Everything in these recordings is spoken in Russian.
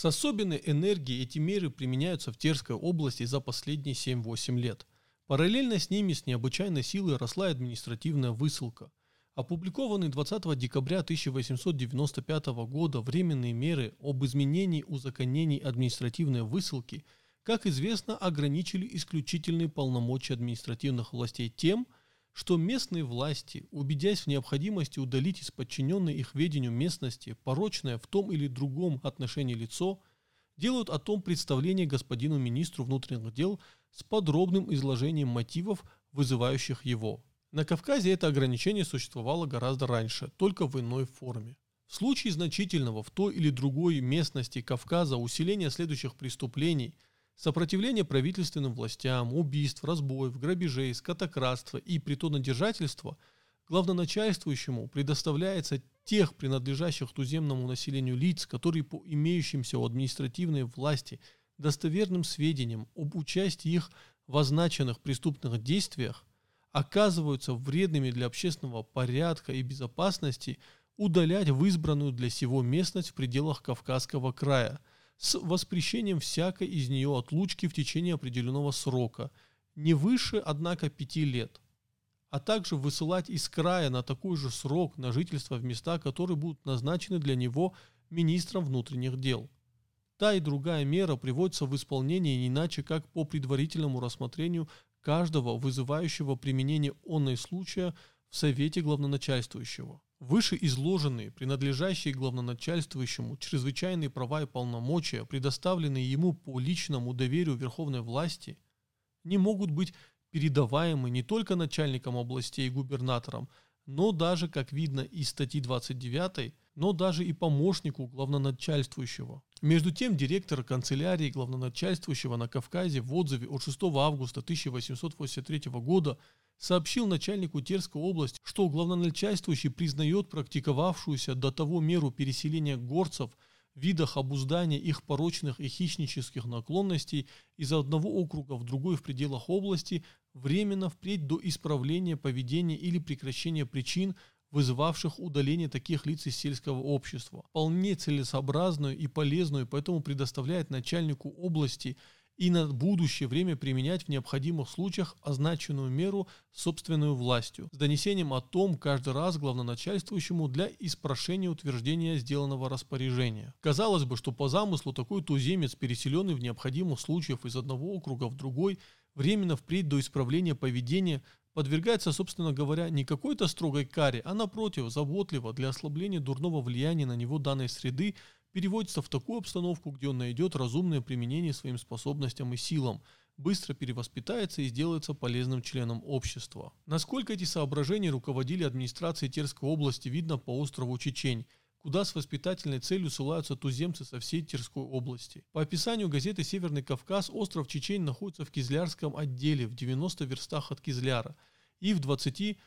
С особенной энергией эти меры применяются в Терской области за последние 7-8 лет. Параллельно с ними с необычайной силой росла административная высылка. Опубликованные 20 декабря 1895 года временные меры об изменении узаконений административной высылки, как известно, ограничили исключительные полномочия административных властей тем, что местные власти, убедясь в необходимости удалить из подчиненной их ведению местности порочное в том или другом отношении лицо, делают о том представление господину министру внутренних дел с подробным изложением мотивов, вызывающих его. На Кавказе это ограничение существовало гораздо раньше, только в иной форме. В случае значительного в той или другой местности Кавказа усиления следующих преступлений – Сопротивление правительственным властям, убийств, разбоев, грабежей, скотократства и притонодержательства главноначальствующему предоставляется тех принадлежащих туземному населению лиц, которые по имеющимся у административной власти достоверным сведениям об участии их в означенных преступных действиях оказываются вредными для общественного порядка и безопасности удалять в избранную для сего местность в пределах Кавказского края – с воспрещением всякой из нее отлучки в течение определенного срока, не выше, однако, пяти лет, а также высылать из края на такой же срок на жительство в места, которые будут назначены для него министром внутренних дел. Та и другая мера приводится в исполнение не иначе, как по предварительному рассмотрению каждого вызывающего применение онной случая в Совете главноначальствующего. Выше изложенные, принадлежащие главноначальствующему, чрезвычайные права и полномочия, предоставленные ему по личному доверию верховной власти, не могут быть передаваемы не только начальникам областей и губернаторам, но даже, как видно из статьи 29, но даже и помощнику главноначальствующего. Между тем, директор канцелярии главноначальствующего на Кавказе в отзыве от 6 августа 1883 года сообщил начальнику Терской области, что главноначальствующий признает практиковавшуюся до того меру переселения горцев видах обуздания их порочных и хищнических наклонностей из одного округа в другой в пределах области временно впредь до исправления поведения или прекращения причин, вызывавших удаление таких лиц из сельского общества. Вполне целесообразную и полезную, поэтому предоставляет начальнику области – и на будущее время применять в необходимых случаях означенную меру собственную властью, с донесением о том каждый раз главноначальствующему для испрошения утверждения сделанного распоряжения. Казалось бы, что по замыслу такой туземец, переселенный в необходимых случаях из одного округа в другой, временно впредь до исправления поведения, подвергается, собственно говоря, не какой-то строгой каре, а напротив, заботливо для ослабления дурного влияния на него данной среды переводится в такую обстановку, где он найдет разумное применение своим способностям и силам, быстро перевоспитается и сделается полезным членом общества. Насколько эти соображения руководили администрацией Терской области, видно по острову Чечень, куда с воспитательной целью ссылаются туземцы со всей Терской области. По описанию газеты «Северный Кавказ» остров Чечень находится в Кизлярском отделе в 90 верстах от Кизляра и в 23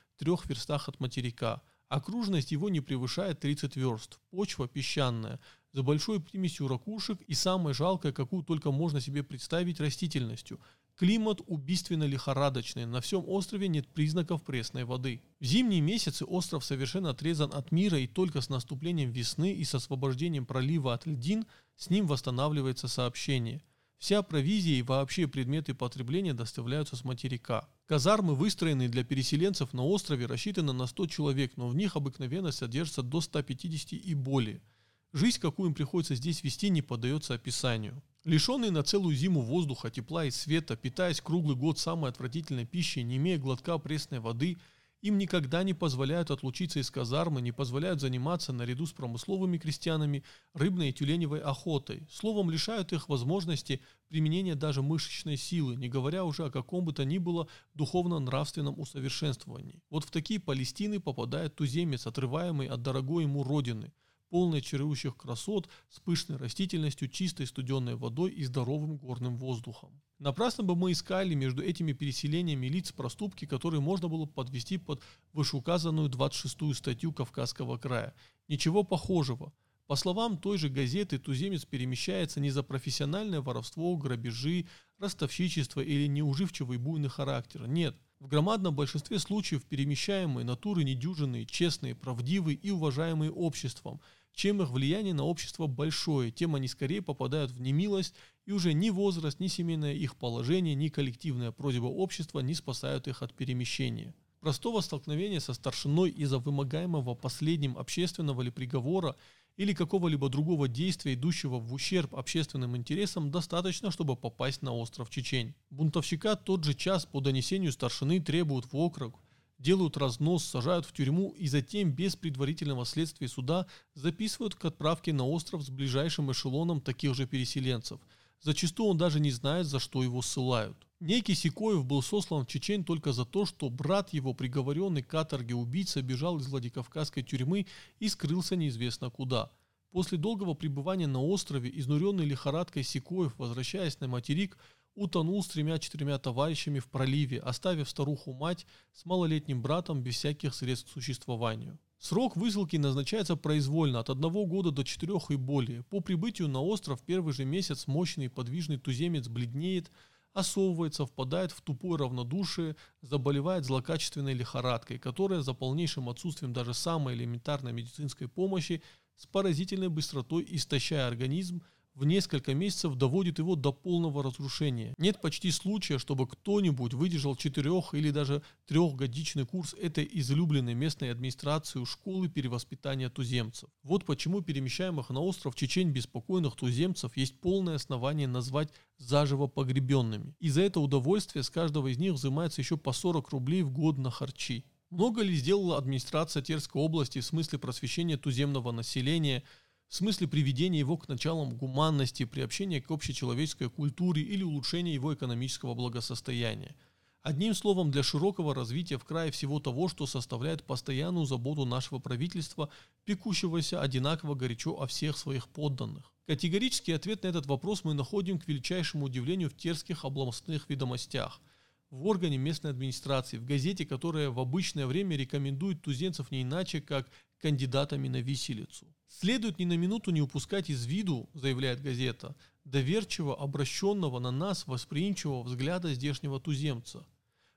верстах от материка. Окружность его не превышает 30 верст. Почва песчаная, за большой примесью ракушек и самой жалкой, какую только можно себе представить, растительностью. Климат убийственно лихорадочный, на всем острове нет признаков пресной воды. В зимние месяцы остров совершенно отрезан от мира и только с наступлением весны и с освобождением пролива от льдин с ним восстанавливается сообщение. Вся провизия и вообще предметы потребления доставляются с материка. Казармы, выстроенные для переселенцев на острове, рассчитаны на 100 человек, но в них обыкновенно содержится до 150 и более – Жизнь, какую им приходится здесь вести, не поддается описанию. Лишенные на целую зиму воздуха, тепла и света, питаясь круглый год самой отвратительной пищей, не имея глотка пресной воды, им никогда не позволяют отлучиться из казармы, не позволяют заниматься наряду с промысловыми крестьянами рыбной и тюленевой охотой. Словом, лишают их возможности применения даже мышечной силы, не говоря уже о каком бы то ни было духовно-нравственном усовершенствовании. Вот в такие Палестины попадает туземец, отрываемый от дорогой ему родины – полной чарующих красот, с пышной растительностью, чистой студенной водой и здоровым горным воздухом. Напрасно бы мы искали между этими переселениями лиц проступки, которые можно было подвести под вышеуказанную 26-ю статью Кавказского края. Ничего похожего. По словам той же газеты, туземец перемещается не за профессиональное воровство, грабежи, ростовщичество или неуживчивый буйный характер. Нет. В громадном большинстве случаев перемещаемые натуры недюжинные, честные, правдивые и уважаемые обществом – чем их влияние на общество большое, тем они скорее попадают в немилость, и уже ни возраст, ни семейное их положение, ни коллективная просьба общества не спасают их от перемещения. Простого столкновения со старшиной из-за вымогаемого последним общественного ли приговора или какого-либо другого действия, идущего в ущерб общественным интересам, достаточно, чтобы попасть на остров Чечень. Бунтовщика тот же час по донесению старшины требуют в округ, делают разнос, сажают в тюрьму и затем без предварительного следствия суда записывают к отправке на остров с ближайшим эшелоном таких же переселенцев. Зачастую он даже не знает, за что его ссылают. Некий Сикоев был сослан в Чечень только за то, что брат его, приговоренный к каторге убийца, бежал из Владикавказской тюрьмы и скрылся неизвестно куда. После долгого пребывания на острове, изнуренный лихорадкой Сикоев, возвращаясь на материк, утонул с тремя-четырьмя товарищами в проливе, оставив старуху-мать с малолетним братом без всяких средств к существованию. Срок высылки назначается произвольно от одного года до четырех и более. По прибытию на остров первый же месяц мощный подвижный туземец бледнеет, осовывается, впадает в тупое равнодушие, заболевает злокачественной лихорадкой, которая за полнейшим отсутствием даже самой элементарной медицинской помощи с поразительной быстротой истощая организм, в несколько месяцев доводит его до полного разрушения. Нет почти случая, чтобы кто-нибудь выдержал четырех или даже трехгодичный курс этой излюбленной местной администрации школы перевоспитания туземцев. Вот почему перемещаемых на остров Чечень беспокойных туземцев есть полное основание назвать заживо погребенными. И за это удовольствие с каждого из них взимается еще по 40 рублей в год на харчи. Много ли сделала администрация Терской области в смысле просвещения туземного населения – в смысле приведения его к началам гуманности, приобщения к общечеловеческой культуре или улучшения его экономического благосостояния. Одним словом, для широкого развития в крае всего того, что составляет постоянную заботу нашего правительства, пекущегося одинаково горячо о всех своих подданных. Категорический ответ на этот вопрос мы находим к величайшему удивлению в терских областных ведомостях – в органе местной администрации, в газете, которая в обычное время рекомендует туземцев не иначе, как кандидатами на виселицу. Следует ни на минуту не упускать из виду, заявляет газета, доверчиво обращенного на нас восприимчивого взгляда здешнего туземца,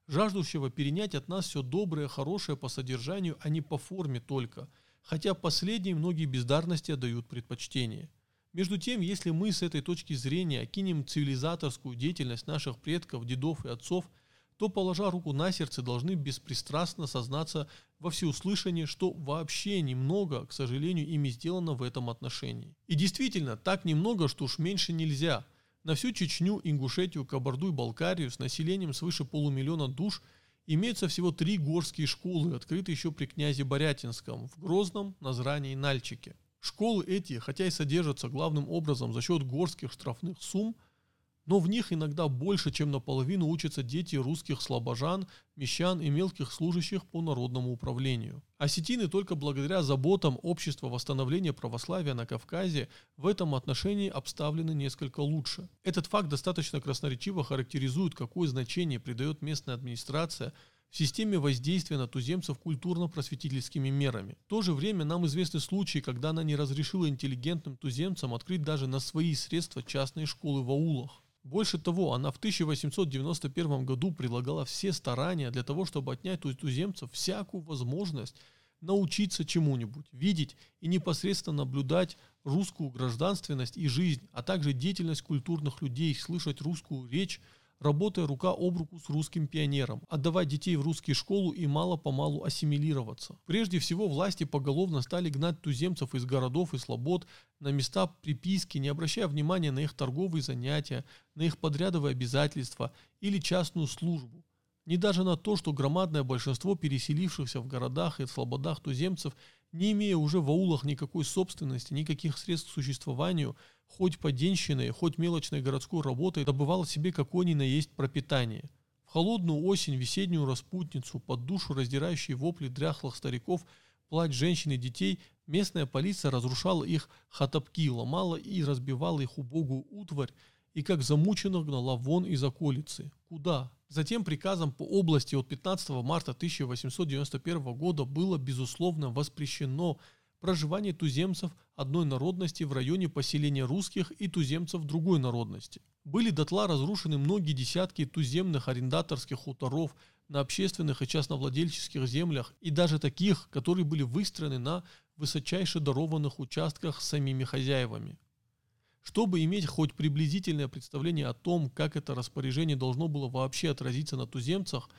жаждущего перенять от нас все доброе, хорошее по содержанию, а не по форме только, хотя последние многие бездарности отдают предпочтение. Между тем, если мы с этой точки зрения окинем цивилизаторскую деятельность наших предков, дедов и отцов – то, положа руку на сердце, должны беспристрастно сознаться во всеуслышание, что вообще немного, к сожалению, ими сделано в этом отношении. И действительно, так немного, что уж меньше нельзя. На всю Чечню, Ингушетию, Кабарду и Балкарию с населением свыше полумиллиона душ имеются всего три горские школы, открытые еще при князе Борятинском, в Грозном, Назране и Нальчике. Школы эти, хотя и содержатся главным образом за счет горских штрафных сумм, но в них иногда больше, чем наполовину учатся дети русских слабожан, мещан и мелких служащих по народному управлению. Осетины только благодаря заботам общества восстановления православия на Кавказе в этом отношении обставлены несколько лучше. Этот факт достаточно красноречиво характеризует, какое значение придает местная администрация в системе воздействия на туземцев культурно-просветительскими мерами. В то же время нам известны случаи, когда она не разрешила интеллигентным туземцам открыть даже на свои средства частные школы в аулах. Больше того, она в 1891 году прилагала все старания для того, чтобы отнять у туземцев всякую возможность научиться чему-нибудь, видеть и непосредственно наблюдать русскую гражданственность и жизнь, а также деятельность культурных людей, слышать русскую речь, работая рука об руку с русским пионером, отдавать детей в русские школу и мало-помалу ассимилироваться. Прежде всего, власти поголовно стали гнать туземцев из городов и слобод на места приписки, не обращая внимания на их торговые занятия, на их подрядовые обязательства или частную службу. Не даже на то, что громадное большинство переселившихся в городах и слободах туземцев, не имея уже в аулах никакой собственности, никаких средств к существованию, хоть поденщиной, хоть мелочной городской работой добывал себе какое ни на есть пропитание. В холодную осень, весеннюю распутницу, под душу раздирающие вопли дряхлых стариков, плач женщин и детей, местная полиция разрушала их хатапки, ломала и разбивала их убогую утварь, и как замученных гнала вон из околицы. Куда? Затем приказом по области от 15 марта 1891 года было безусловно воспрещено проживание туземцев одной народности в районе поселения русских и туземцев другой народности. Были дотла разрушены многие десятки туземных арендаторских хуторов на общественных и частновладельческих землях и даже таких, которые были выстроены на высочайше дарованных участках самими хозяевами. Чтобы иметь хоть приблизительное представление о том, как это распоряжение должно было вообще отразиться на туземцах,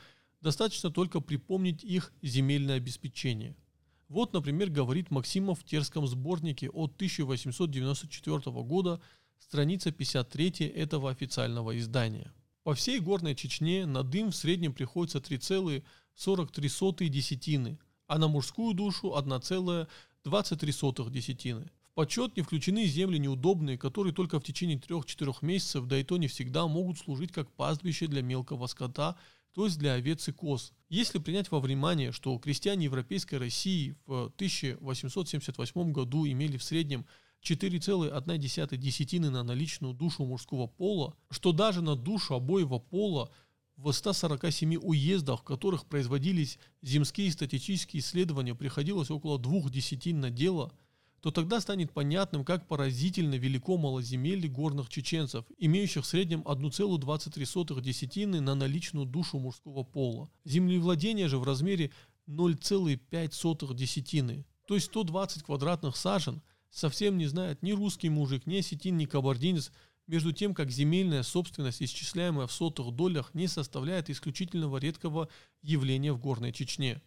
достаточно только припомнить их земельное обеспечение – вот, например, говорит Максимов в Терском сборнике от 1894 года, страница 53 этого официального издания. По всей горной Чечне на дым в среднем приходится 3,43 десятины, а на мужскую душу 1,23 десятины. В почет не включены земли неудобные, которые только в течение 3-4 месяцев, да и то не всегда, могут служить как пастбище для мелкого скота – то есть для овец и коз. Если принять во внимание, что крестьяне Европейской России в 1878 году имели в среднем 4,1 десятины на наличную душу мужского пола, что даже на душу обоего пола в 147 уездах, в которых производились земские статистические исследования, приходилось около двух десятин на дело – то тогда станет понятным, как поразительно велико малоземелье горных чеченцев, имеющих в среднем 1,23 десятины на наличную душу мужского пола. Землевладение же в размере 0,5 десятины, то есть 120 квадратных сажен, совсем не знает ни русский мужик, ни осетин, ни кабардинец, между тем как земельная собственность, исчисляемая в сотых долях, не составляет исключительного редкого явления в горной Чечне.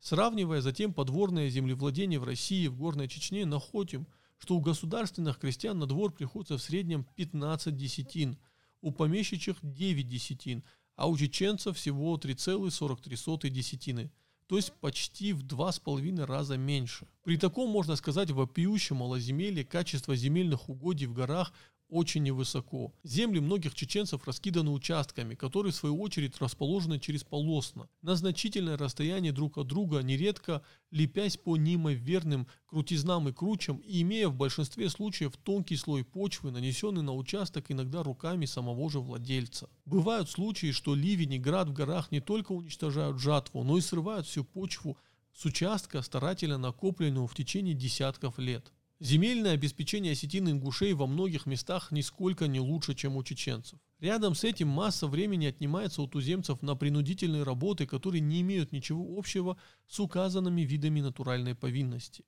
Сравнивая затем подворное землевладение в России в Горной Чечне, находим, что у государственных крестьян на двор приходится в среднем 15 десятин, у помещичьих 9 десятин, а у чеченцев всего 3,43 десятины, то есть почти в два с половиной раза меньше. При таком, можно сказать, вопиющем малоземелье качество земельных угодий в горах очень невысоко. Земли многих чеченцев раскиданы участками, которые в свою очередь расположены через полосно, на значительное расстояние друг от друга, нередко лепясь по неимоверным крутизнам и кручам и имея в большинстве случаев тонкий слой почвы, нанесенный на участок иногда руками самого же владельца. Бывают случаи, что ливень и град в горах не только уничтожают жатву, но и срывают всю почву с участка, старательно накопленную в течение десятков лет. Земельное обеспечение осетин и ингушей во многих местах нисколько не лучше, чем у чеченцев. Рядом с этим масса времени отнимается у туземцев на принудительные работы, которые не имеют ничего общего с указанными видами натуральной повинности.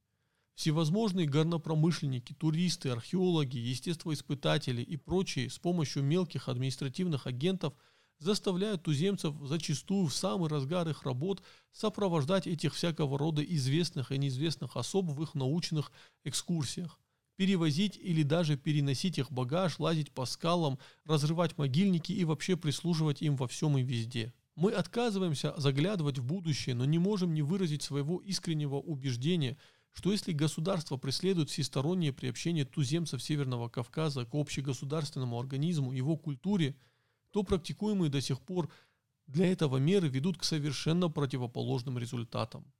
Всевозможные горнопромышленники, туристы, археологи, естествоиспытатели и прочие с помощью мелких административных агентов – заставляют туземцев зачастую в самый разгар их работ сопровождать этих всякого рода известных и неизвестных особ в их научных экскурсиях, перевозить или даже переносить их багаж, лазить по скалам, разрывать могильники и вообще прислуживать им во всем и везде. Мы отказываемся заглядывать в будущее, но не можем не выразить своего искреннего убеждения, что если государство преследует всестороннее приобщение туземцев Северного Кавказа к общегосударственному организму, его культуре – то практикуемые до сих пор для этого меры ведут к совершенно противоположным результатам.